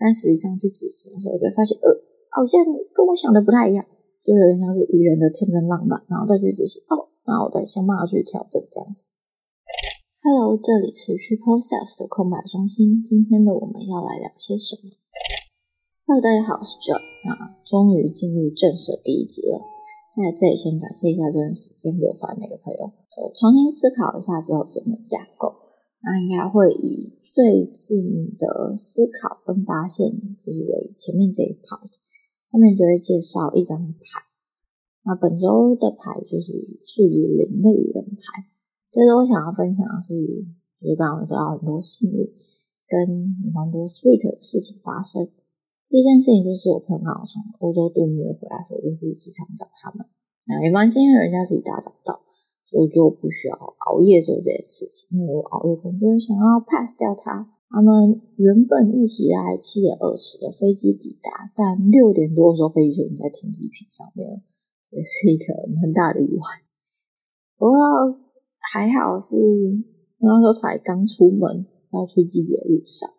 但实际上去执行的时候，我就会发现，呃，好像跟我想的不太一样，就有点像是愚人的天真浪漫，然后再去执行，哦，然后我再想办法去调整这样子。Hello，这里是 Triple Sales 的空白中心，今天的我们要来聊些什么？Hello，大家好，我是 Joe，那终于进入正式第一集了，在这里先感谢一下这段时间给我发每个朋友，我重新思考一下之后怎么架构。那应该会以最近的思考跟发现，就是为前面这一 part，后面就会介绍一张牌。那本周的牌就是数字零的愚人牌。这周我想要分享的是，就是刚刚得到很多幸运，跟蛮多 sweet 的事情发生。第一件事情就是我朋友刚好从欧洲度蜜月回来，所以就去机场找他们。那也蛮幸运，人家自己大早到。所以就不需要熬夜做这件事情，因为我熬夜可能就会想要 pass 掉它。他们原本预期在七点二十的飞机抵达，但六点多的时候飞机就已经在停机坪上面了，也是一个很大的意外。不过还好是那时候才刚出门要去季节路上，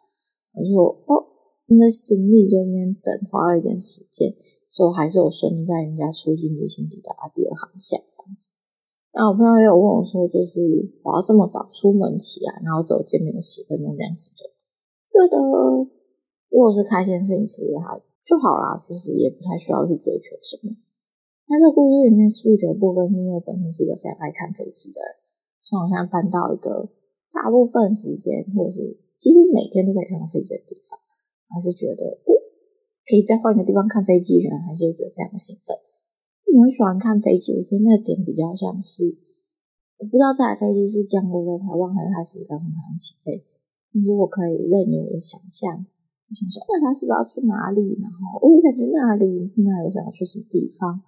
我就哦，那行李就那边等，花了一点时间，所以我还是有顺利在人家出境之前抵达第二航厦这样子。那我朋友也有问我说，就是我要这么早出门起来，然后只有见面的十分钟这样子的，觉得如果是开心的事情，其实还就好啦，就是也不太需要去追求什么。那这个故事里面 sweet 的部分，是因为我本身是一个非常爱看飞机的人，所以我现在搬到一个大部分时间或者是几乎每天都可以看到飞机的地方，还是觉得哦，可以再换一个地方看飞机，人还是觉得非常的兴奋。我很喜欢看飞机，我觉得那个点比较像是，我不知道这台飞机是降落在台湾还是它是刚从台湾起飞，但是我可以任由我想象，我想说，那它是不是要去哪里？然后我也想去那里，那我想要去什么地方？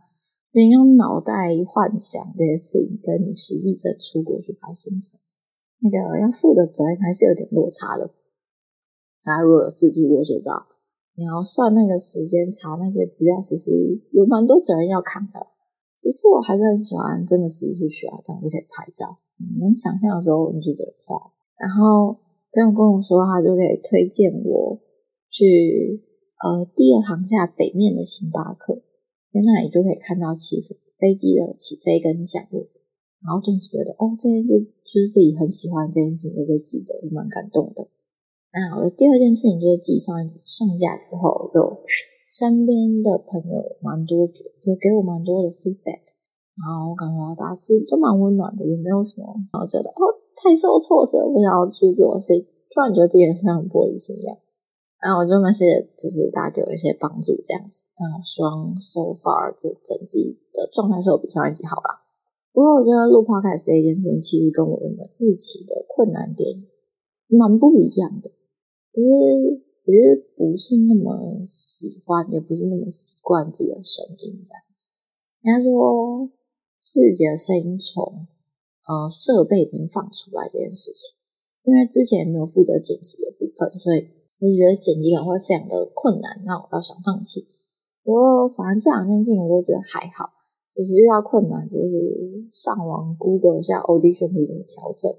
你用脑袋幻想这些事情，跟你实际在出国去拍行程，那个要负的责任还是有点落差的。大家如果有自助过就知道。你要算那个时间，查那些资料，其实有蛮多责任要扛的。只是我还是很喜欢真的实际出去啊，这样就可以拍照。你能想象的时候，你就这样画。然后朋友跟我说，他就可以推荐我去呃第二航下北面的星巴克，在那里就可以看到起飞飞机的起飞跟降落。然后顿时觉得，哦，这件事就是自己很喜欢这件事情，又被记得，也蛮感动的。那我的第二件事情就是继上一集上架之后，就身边的朋友蛮多给，有给我蛮多的 feedback，然后我感觉大家其实都蛮温暖的，也没有什么，然后觉得哦太受挫折，不想要去做事情，突然觉得自己像玻璃心一样。然后我就蛮谢谢，就是大家给我一些帮助这样子。那我希望 so far 这整集的状态是有比上一集好吧？不过我觉得录 podcast 这一件事情，其实跟我原本预期的困难点蛮不一样的。就是，我觉得不是那么喜欢，也不是那么习惯自己的声音这样子。人家说自己的声音从呃设备里面放出来这件事情，因为之前没有负责剪辑的部分，所以我就觉得剪辑可能会非常的困难，那我倒想放弃。不过反正这两件事情我都觉得还好，就是遇到困难就是上网 Google 一下 Audition 可以怎么调整，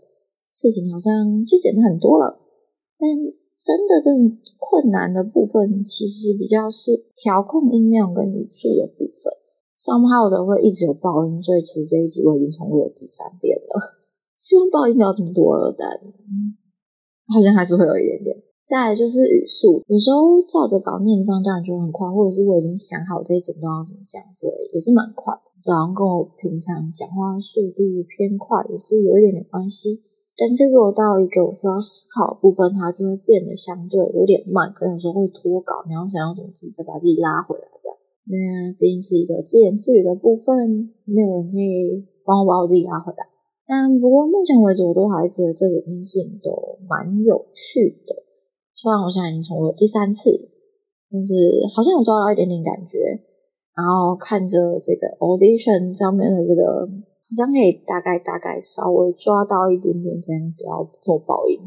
事情好像就简单很多了，但。真的，真的困难的部分其实比较是调控音量跟语速的部分。上号的会一直有爆音，所以其实这一集我已经重录了第三遍了。希望爆音不要这么多了，但好像还是会有一点点。再来就是语速，有时候照着稿念的方当然就很快，或者是我已经想好这一整段要怎么讲，所以也是蛮快。就好像跟我平常讲话速度偏快也是有一点点关系。但是如果到一个我需要思考的部分，它就会变得相对有点慢，可能有时候会脱稿。然后想要怎么自己再把自己拉回来，这样，因为毕竟是一个自言自语的部分，没有人可以帮我把我自己拉回来。但不过目前为止，我都还觉得这件事情都蛮有趣的。虽然我现在已经重录第三次，但是好像有抓到一点点感觉。然后看着这个 audition 上面的这个。好像可以大概大概稍微抓到一点点，这样不要做报应。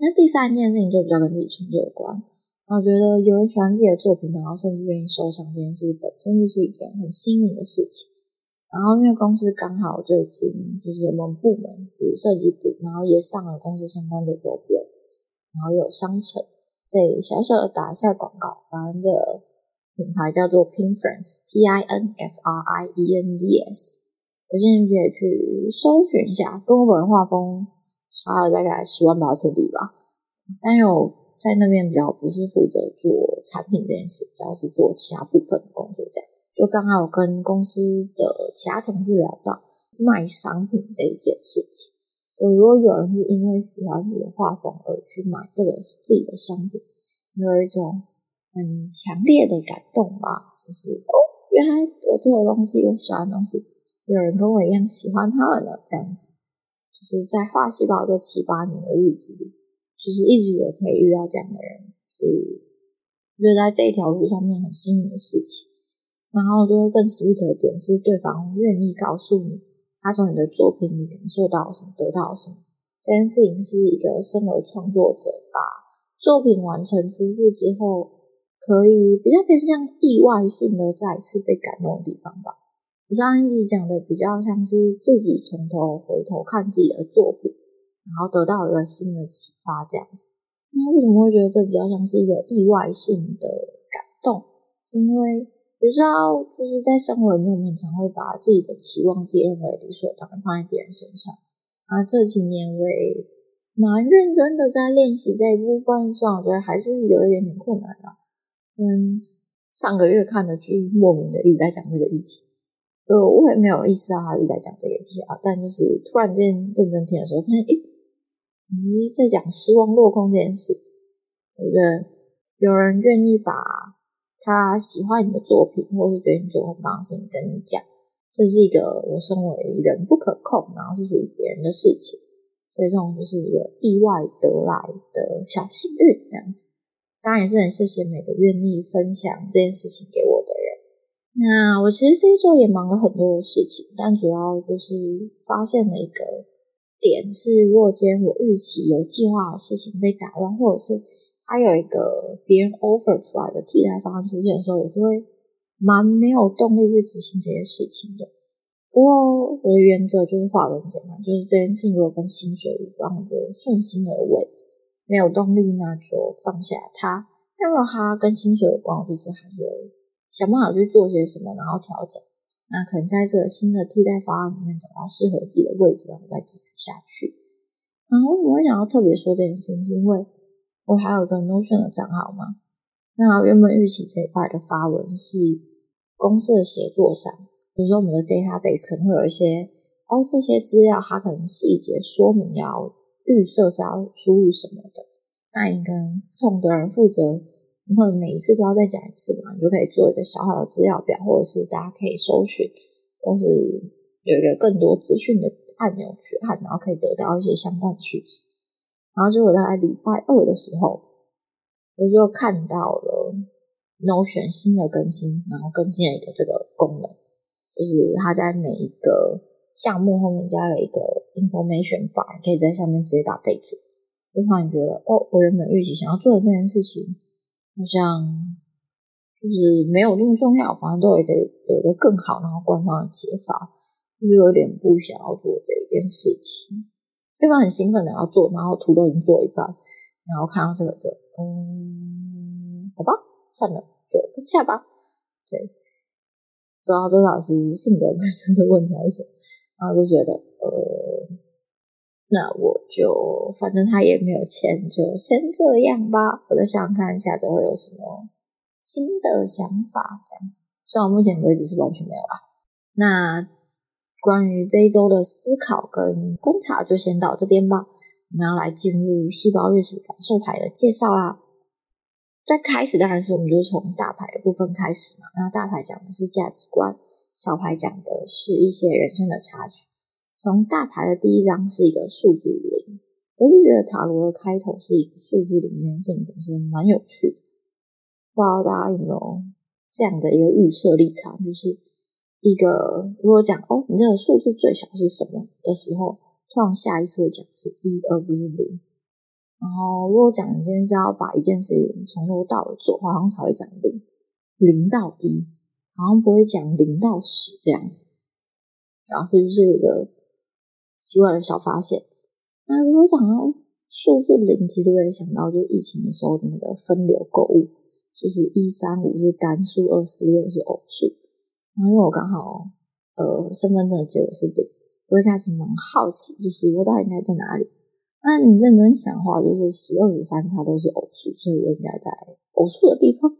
那第三件事情就比较跟自己创作有关。我觉得有人喜欢自己的作品，然后甚至愿意收藏这件事，本身就是一件很幸运的事情。然后因为公司刚好最近就是我们部门就是设计部，然后也上了公司相关的周边，然后有商城，这里小小的打一下广告，反正这个品牌叫做 Pin Friends，P I N F R I E N D S，有兴趣可以去搜寻一下，跟我本人画风差了大概十万八千里吧。但是我在那边比较不是负责做产品这件事，主要是做其他部分的工作。这样就刚好跟公司的其他同事聊到卖商品这一件事情。就如果有人是因为喜欢你的画风而去买这个自己的商品，有一种很强烈的感动吧，就是哦，原来我做的东西，我喜欢的东西，有人跟我一样喜欢他们的样子。就是在画细胞这七八年的日子里，就是一直以为可以遇到这样的人，是觉得在这一条路上面很幸运的事情。然后就会更 sweet 的点是，对方愿意告诉你。他从你的作品里感受到什么，得到什么？这件事情是一个身为创作者把作品完成出去之后，可以比较偏向意外性的再一次被感动的地方吧。上一集讲的比较像是自己从头回头看自己的作品，然后得到了一个新的启发，这样子。那为什么会觉得这比较像是一个意外性的感动？是因为。不知道，就是在生活里面，我们常会把自己的期望、自己认为理所当然放在别人身上。啊，这几年我也蛮认真的在练习这一部分，虽然我觉得还是有一点点困难啦。嗯，上个月看的剧，莫名的一直在讲这个议题，呃，我也没有意识到他是在讲这个题啊。但就是突然间认真听的时候，发现，诶，咦，在讲失望落空这件事。我觉得有人愿意把。他喜欢你的作品，或是觉得你做很棒的事情，跟你讲，这是一个我身为人不可控，然后是属于别人的事情，所以这种就是一个意外得来的小幸运。这样，当然也是很谢谢每个愿意分享这件事情给我。那我其实这一周也忙了很多的事情，但主要就是发现了一个点是，如果今天我预期有计划的事情被打乱，或者是。他有一个别人 offer 出来的替代方案出现的时候，我就会蛮没有动力去执行这些事情的。不过我的原则就是话很简单，就是这件事情如果跟薪水无关，我就顺心而为；没有动力那就放下它。但如果它跟薪水有关，我就是还是会想办法去做些什么，然后调整。那可能在这个新的替代方案里面找到适合自己的位置，然后再继续下去。然后我会想要特别说这件事情，是因为。我还有一个 Notion 的账号嘛？那原本预期这一块的发文是公司的协作上，比如说我们的 database 可能会有一些哦，这些资料它可能细节说明要预设是要输入什么的，那你跟不同的人负责，你会每一次都要再讲一次嘛？你就可以做一个小小的资料表，或者是大家可以搜寻，或是有一个更多资讯的按钮去按，然后可以得到一些相关的讯息。然后就我在礼拜二的时候，我就看到了 Notion 新的更新，然后更新了一个这个功能，就是它在每一个项目后面加了一个 information bar，可以在上面直接打备注。就突然觉得，哦，我原本预期想要做的那件事情，好像就是没有那么重要，反正都有一个有一个更好然后官方的解法，就有点不想要做这一件事情。对方很兴奋的要做，然后图都已经做一半，然后看到这个就嗯，好吧，算了，就放下吧。对，不知道这老师性格本身的问题还是什么，然后就觉得呃，那我就反正他也没有钱，就先这样吧。我再想想看下周会有什么新的想法这样子。虽然我目前为止是完全没有啦。那。关于这一周的思考跟观察，就先到这边吧。我们要来进入细胞日史感受牌的介绍啦。在开始，当然是我们就从大牌的部分开始嘛。那大牌讲的是价值观，小牌讲的是一些人生的插曲。从大牌的第一张是一个数字零，我是觉得塔罗的开头是一个数字零这件事情本身蛮有趣的。不知道大家有没有这样的一个预设立场，就是。一个如果讲哦，你这个数字最小是什么的时候，通常下意识会讲是一，而不是零。然后如果讲你今天是要把一件事情从头到尾做，好像才会讲零，零到一，好像不会讲零到十这样子。然后这就是一个奇怪的小发现。那如果想要数字零，其实我也想到，就疫情的时候的那个分流购物，就是一三五是单数，二四六是偶数。然后因为我刚好呃身份证的结尾是零，我一开始蛮好奇，就是我到底应该在哪里？那你认真想的话，就是十二十三它都是偶数，所以我应该在偶数的地方。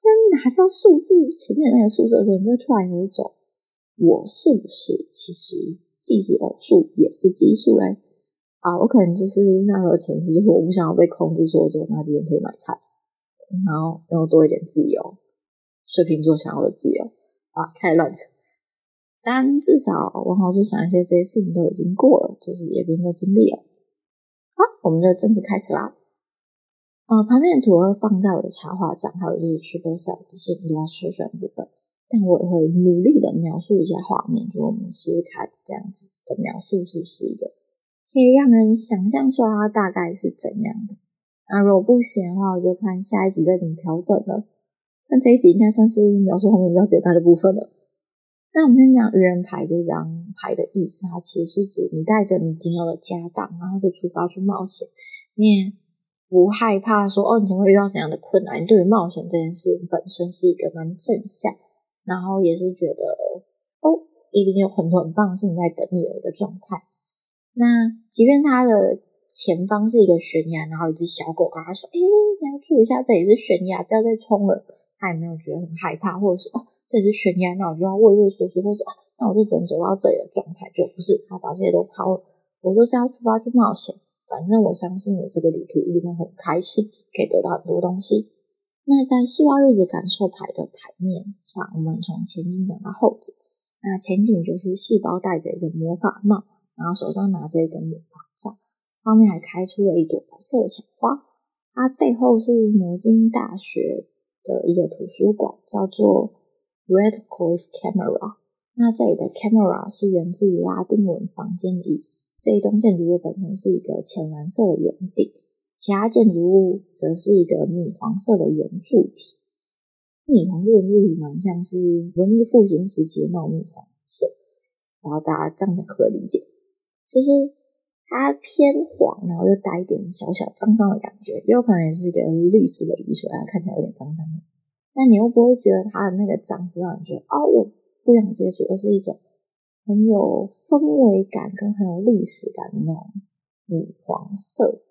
但拿掉数字前面那个数字的时候，你就突然有一种，我是不是其实既是偶数也是奇数嘞？啊，我可能就是那时候潜意识就是我不想要被控制，说我那几天可以买菜，然后让我多一点自由，水瓶座想要的自由啊，开始乱扯。但至少往好处想一些，这些事情都已经过了，就是也不用再经历了。好我们就正式开始啦。呃，盘面图会放在我的插画上，还有就是 Triple Cell 底线 Illustration 部分。但我也会努力的描述一下画面，就我们试试看这样子的描述是不是一个可以让人想象出它大概是怎样的。那如果不行的话，我就看下一集再怎么调整了。但这一集应该算是描述后面比较简单的部分了。那我们先讲愚人牌这张牌的意思，它其实是指你带着你仅有的家当，然后就出发去冒险，你也不害怕说哦，你将会遇到怎样的困难。你对于冒险这件事本身是一个蛮正向，然后也是觉得哦，一定有很多很棒的事情在等你的一个状态。那即便它的前方是一个悬崖，然后一只小狗跟他说：“哎，你要注意一下，这里是悬崖，不要再冲了。”他也没有觉得很害怕，或者是哦，这里是悬崖，那我就要畏畏缩缩，或是啊，那我就只能走到这里的状态，就不是他把这些都抛了。我就是要出发去冒险，反正我相信我这个旅途一定会很开心，可以得到很多东西。那在细胞日子感受牌的牌面上，我们从前景讲到后景。那前景就是细胞戴着一个魔法帽，然后手上拿着一个魔法杖，上面还开出了一朵白色的小花。它背后是牛津大学。的一个图书馆叫做 Redcliffe Camera，那这里的 Camera 是源自于拉丁文“房间”的意思。这一栋建筑物本身是一个浅蓝色的圆顶，其他建筑物则是一个米黄色的圆柱体。米黄色圆柱体蛮像是文艺复兴时期的那种米黄色，然后大家这样讲可不可以理解？就是它偏黄，然后又带一点小小脏脏的感觉，也有可能也是一个历史累积出来，看起来有点脏脏的。但你又不会觉得它的那个脏是让你觉得哦，我不想接触，而是一种很有氛围感跟很有历史感的那种米黄色，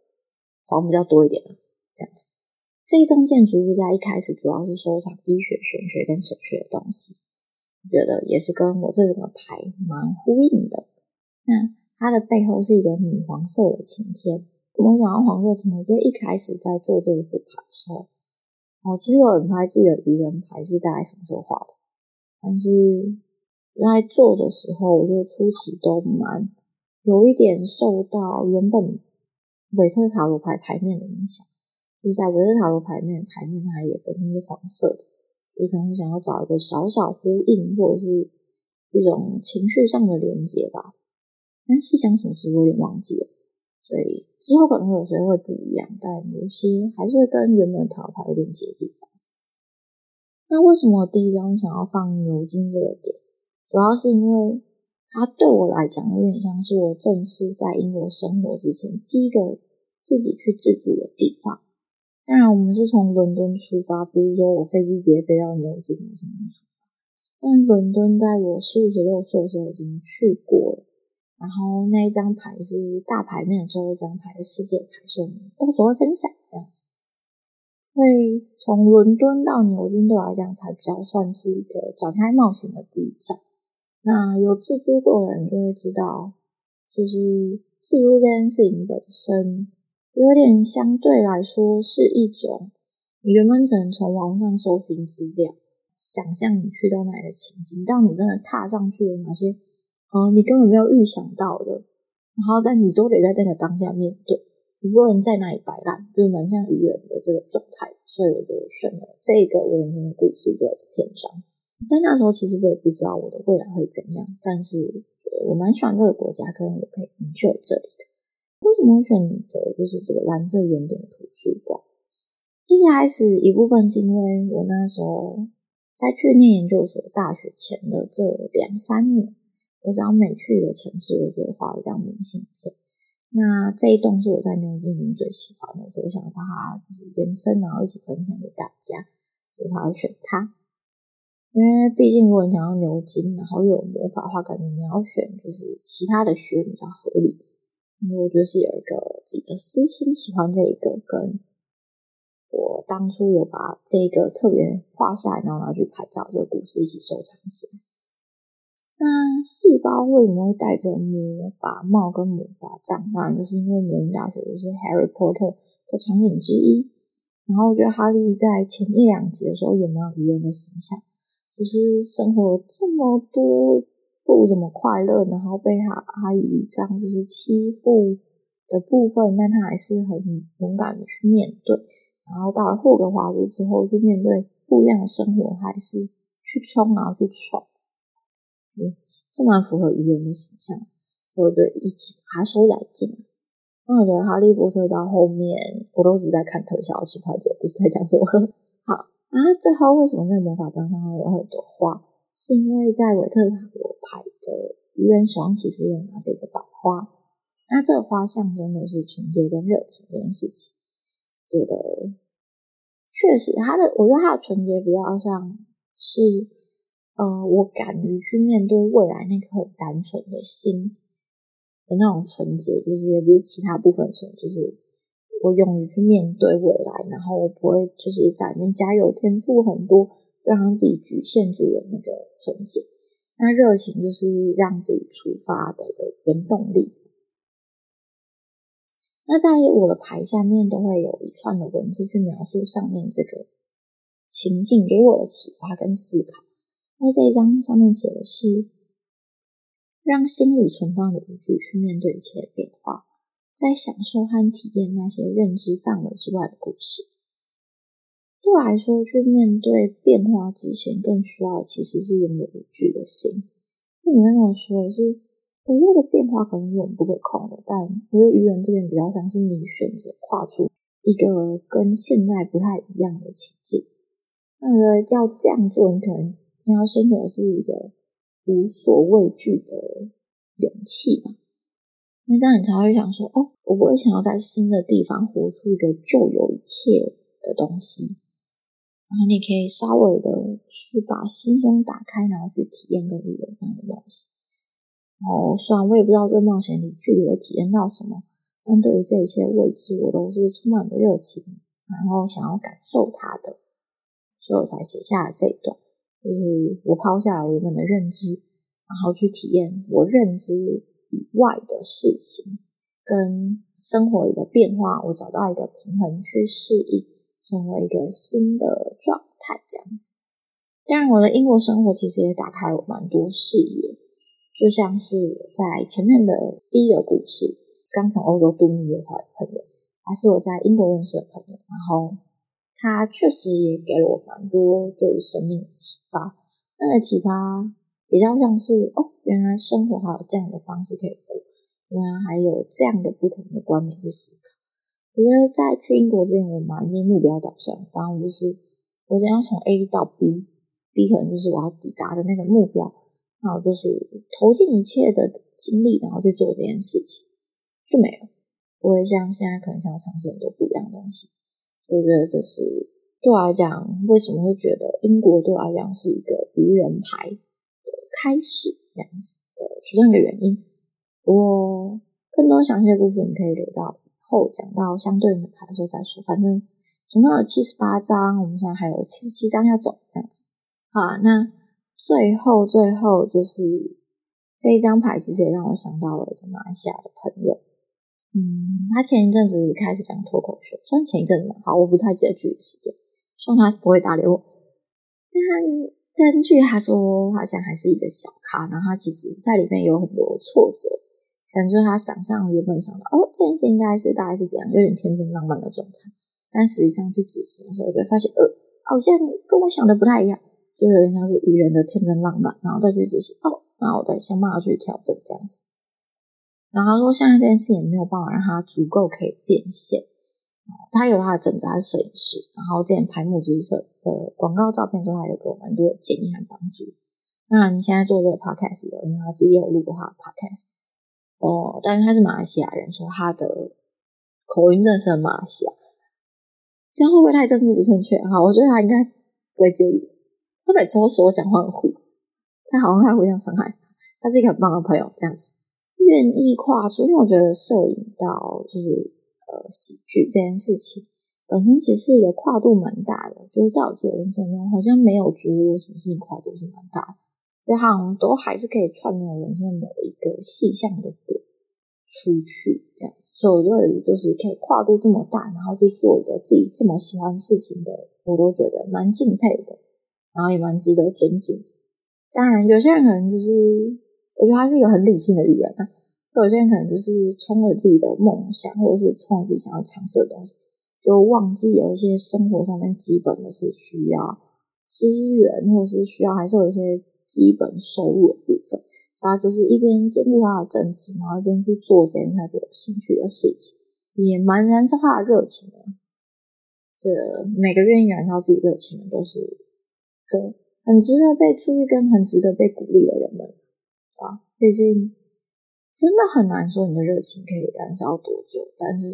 黄比较多一点这样子。这一栋建筑物在一开始主要是收藏医学、玄学跟神学的东西，我觉得也是跟我这整个牌蛮呼应的。那。它的背后是一个米黄色的晴天。我想要黄色晴，我觉得一开始在做这一副牌的时候，哦，其实我很不太记得愚人牌是大概什么时候画的，但是在做的时候，我觉得初期都蛮有一点受到原本维特塔罗牌牌面的影响。就是在维特塔罗牌面牌面，它也本身是黄色的，就可能会想要找一个小小呼应，或者是一种情绪上的连接吧。但细想什么其实有点忘记了，所以之后可能会有些会不一样，但有些还是会跟原本的塔牌有点接近这样子。那为什么第一张想要放牛津这个点？主要是因为它对我来讲有点像是我正式在英国生活之前第一个自己去自助的地方。当然，我们是从伦敦出发，不是说我飞机直接飞到牛津从那边出发。但伦敦在我十五十六岁的时候已经去过了。然后那一张牌是大牌面的最后一张牌，世界牌，所以到时候会分享这样子。会从伦敦到牛津对我来讲才比较算是一个展开冒险的第一站。那有自助过的人就会知道，就是自助这件事情本身有点相对来说是一种，你原本只能从网上搜寻资料，想象你去到哪里的情景，到你真的踏上去有哪些。哦，你根本没有预想到的，然后但你都得在那个当下面对，你不能在那里摆烂，就是蛮像愚人的这个状态，所以我就选了这个我人生的故事作为篇章。在那时候，其实我也不知道我的未来会怎样，但是觉得我蛮喜欢这个国家，跟我可以明确这里的。为什么选择就是这个蓝色圆点的图书馆？一开始一部分是因为我那时候在去念研究所、大学前的这两三年。我只要每去一个城市，我就会画一张明信片。那这一栋是我在牛津里面最喜欢的，所以我想把它就是延伸，然后一起分享给大家，所以才会选它。因为毕竟如果你想要牛津，然后又有魔法的话，感觉你要选就是其他的学比较合理。我就是有一个自己的私心，喜欢这一个，跟我当初有把这个特别画下来，然后拿去拍照，这个故事一起收藏起来。那细胞为什么会戴着魔法帽跟魔法杖？当然就是因为牛津大学就是 Harry Potter 的场景之一。然后我觉得哈利在前一两集的时候也没有愚人的形象，就是生活这么多。不怎么快乐，然后被他阿姨这样就是欺负的部分，但他还是很勇敢的去面对。然后到了霍格华兹之后，去面对不一样的生活，还是去冲，然后去闯。嗯，这蛮符合愚人的形象。我觉得一起把它收在进。那我觉得哈利波特到后面，我都只在看特效去拍这个故事在讲什么。好，那最后为什么在魔法章上会有很多花？是因为在维特法国牌的愚人手其实有拿这个白花，那这个花象征的是纯洁跟热情这件事情。觉得确实，他的我觉得他的纯洁比较像是，呃，我敢于去面对未来那颗很单纯的心的那种纯洁，就是也不是其他部分纯，就是我勇于去面对未来，然后我不会就是在里面加油添醋很多。让自己局限住了那个纯洁，那热情就是让自己出发的原动力。那在我的牌下面都会有一串的文字去描述上面这个情境给我的启发跟思考。那这一张上面写的是，让心里存放的无惧去面对一切变化，在享受和体验那些认知范围之外的故事。对我来说，去面对变化之前，更需要的其实是拥有无惧的心。那你们这么说也是，所有的变化可能是我们不可控的，但我觉得愚人这边比较像是你选择跨出一个跟现在不太一样的情境。那我觉得要这样做，你可能你要先有是一个无所畏惧的勇气吧。那这样你才会想说，哦，我不会想要在新的地方活出一个旧有一切的东西。然后你可以稍微的去把心胸打开，然后去体验跟旅游一样的冒险。然后虽然我也不知道这冒险里具体会体验到什么，但对于这一切未知，我都是充满了热情，然后想要感受它的，所以我才写下了这一段。就是我抛下了原本的认知，然后去体验我认知以外的事情，跟生活里的变化，我找到一个平衡去适应。成为一个新的状态，这样子。当然，我的英国生活其实也打开了蛮多视野，就像是我在前面的第一个故事，刚从欧洲度蜜月回来的朋友，还是我在英国认识的朋友，然后他确实也给了我蛮多对于生命的启发。那个启发比较像是，哦，原来生活还有这样的方式可以过，原来还有这样的不同的观点去思考。我觉得在去英国之前，我蛮就是目标导向，当然就是我想要从 A 到 B，B 可能就是我要抵达的那个目标，然后就是投进一切的精力，然后去做这件事情就没有。我会像现在可能想要尝试很多不一样的东西，我觉得这是对我来讲，为什么会觉得英国对我来讲是一个愚人牌的开始这样子的其中一个原因。不过更多详细的故事，我们可以留到。后讲到相对应的牌的时候再说，反正总共有七十八张，我们现在还有七十七张要走，这样子。好，那最后最后就是这一张牌，其实也让我想到了一个马来西亚的朋友。嗯，他前一阵子开始讲脱口秀，虽然前一阵子好，我不太记得具体时间，希望他是不会打理我。但根据他说，好像还是一个小咖，然后他其实在里面有很多挫折。感觉他想象原本想到哦，这件事应该是大概是这样，有点天真浪漫的状态。但实际上去执行的时候，就会发现呃，好像跟我想的不太一样，就有点像是愚人的天真浪漫，然后再去执行哦，然后我再想办法去调整这样子。然后他说，现在这件事也没有办法让他足够可以变现。他有他的正职，他是摄影师，然后之前拍木之社的广告照片的时候，他有给我蛮多的建议和帮助。那你现在做这个 podcast 有，因为他自己也有录过他的 podcast。哦，但是他是马来西亚人，所以他的口音真的是很马来西亚。这样会不会太政治不正确？哈，我觉得他应该不会介意。他每次都说我讲话很虎，他好像他互相伤害。他是一个很棒的朋友，这样子愿意跨出，因为我觉得摄影到就是呃喜剧这件事情本身其实是一个跨度蛮大的。就是在我自己的人生中，好像没有觉得我什么事情跨度是蛮大的，就好像都还是可以串联人生某一个细项的点。出去这样子，所以我对于就是可以跨度这么大，然后去做一个自己这么喜欢事情的，我都觉得蛮敬佩的，然后也蛮值得尊敬。当然，有些人可能就是，我觉得他是一个很理性的语言啊。有些人可能就是冲了自己的梦想，或者是冲了自己想要尝试的东西，就忘记有一些生活上面基本的是需要资源，或者是需要还是有一些基本收入的部分。他就是一边兼顾他的政治，然后一边去做这件他觉得有兴趣的事情，也蛮燃烧他的热情的。觉得每个愿意燃烧自己热情的，都是个很值得被注意跟很值得被鼓励的人们啊。毕竟真的很难说你的热情可以燃烧多久，但是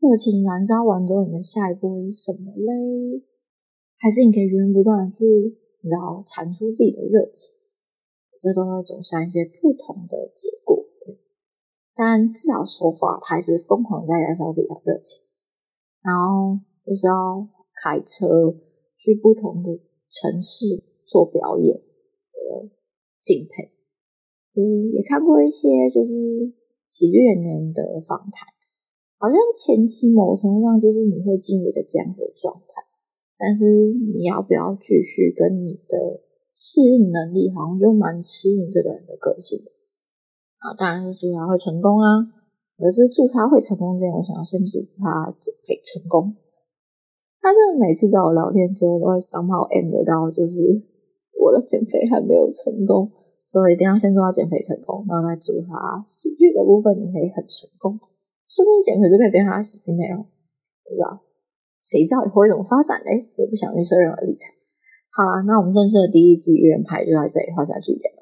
热情燃烧完之后，你的下一步会是什么嘞？还是你可以源源不断的去，然后产出自己的热情？这都会走向一些不同的结果，但至少手法还是疯狂在燃烧自己的热情，然后就是要开车去不同的城市做表演，觉得敬佩。嗯，也看过一些就是喜剧演员的访谈，好像前期某程度上就是你会进入一个这样子的状态，但是你要不要继续跟你的？适应能力好像就蛮吃你这个人的个性啊，当然是祝他会成功啊。而是祝他会成功之前，我想要先祝福他减肥成功。他真的每次找我聊天之后，都会 somehow end 到就是我的减肥还没有成功，所以一定要先祝他减肥成功，然后再祝他喜剧的部分也可以很成功。说不定减肥就可以变成他喜剧内容，不知道谁知道以后会怎么发展嘞？我不想预设任何立场。好啊，那我们正式的第一季预言牌就在这里画下句点了。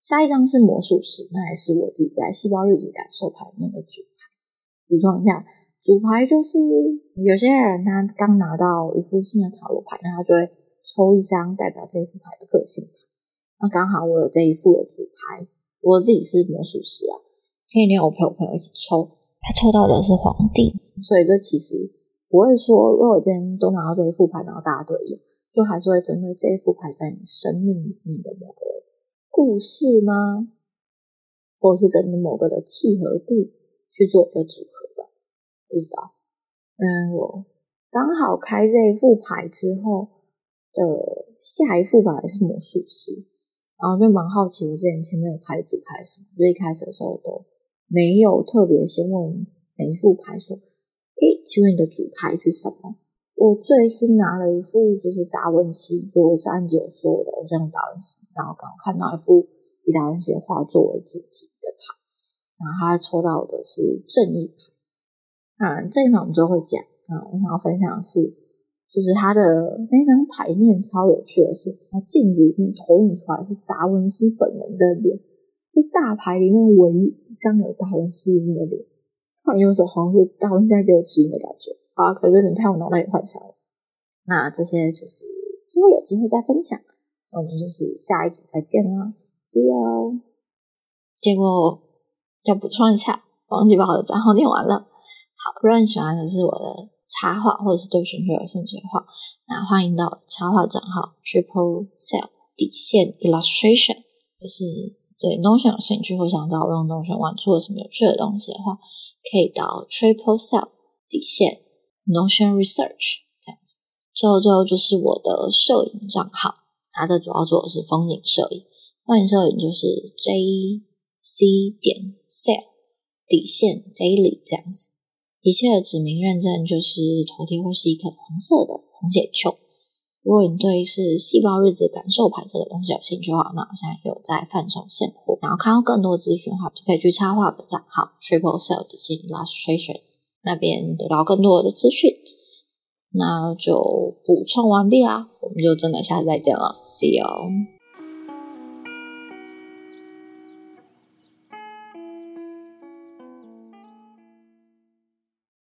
下一张是魔术师，那也是我自己在细胞日子感受牌里面的主牌。补充一下，主牌就是有些人他刚拿到一副新的塔罗牌，那他就会抽一张代表这一副牌的个性牌。那刚好我有这一副的主牌，我自己是魔术师啊。前几天我陪我朋友一起抽，他抽到的是皇帝，所以这其实不会说，如果今天都拿到这一副牌，然后大家对应。就还是会针对这一副牌在你生命里面的某个故事吗？或者是跟你某个的契合度去做一个组合吧？不知道。嗯，我刚好开这一副牌之后的下一副牌是魔术师，然后就蛮好奇，我之前前面的牌组牌什么，就一开始的时候都没有特别先问每一副牌说：“诶，请问你的主牌是什么？”我最新拿了一副就是达文西，就我上一集有说的，我像达文西，然后刚看到一副以达文西的画作为主题的牌，然后他抽到的是正义牌。啊，正义牌我们之后会讲啊，我想要分享的是，就是他的那张牌面超有趣的是，他镜子里面投影出来是达文西本人的脸，就大牌里面唯一一张有达文西的那个脸，突然有种好像是达文西在给我指引的感觉。啊，可是你看我脑袋也幻想了。那这些就是之后有机会再分享。我们就是下一集再见啦，See you。结果要补充一下，忘记把我的账号念完了。好，如果你喜欢的是我的插画，或者是对玄学有兴趣的话，那欢迎到插画账号 Triple Cell 底线 Illustration，就是对 Notion 有兴趣或想知道我用 Notion 玩出了什么有趣的东西的话，可以到 Triple Cell 底线。Notion Research 这样子，最后最后就是我的摄影账号，它这主要做的是风景摄影，风景摄影就是 J C 点 Sell 底线 Daily 这样子，一切的指名认证就是头贴或是一颗黄色的红血球。如果你对是细胞日子感受牌这个东西有兴趣的话，那我现在有在贩售现货，然后看到更多资讯的话，就可以去插画的账号 Triple Sale 底线 Illustration。那边得到更多的资讯，那就补充完毕啦，我们就真的下次再见了，See you。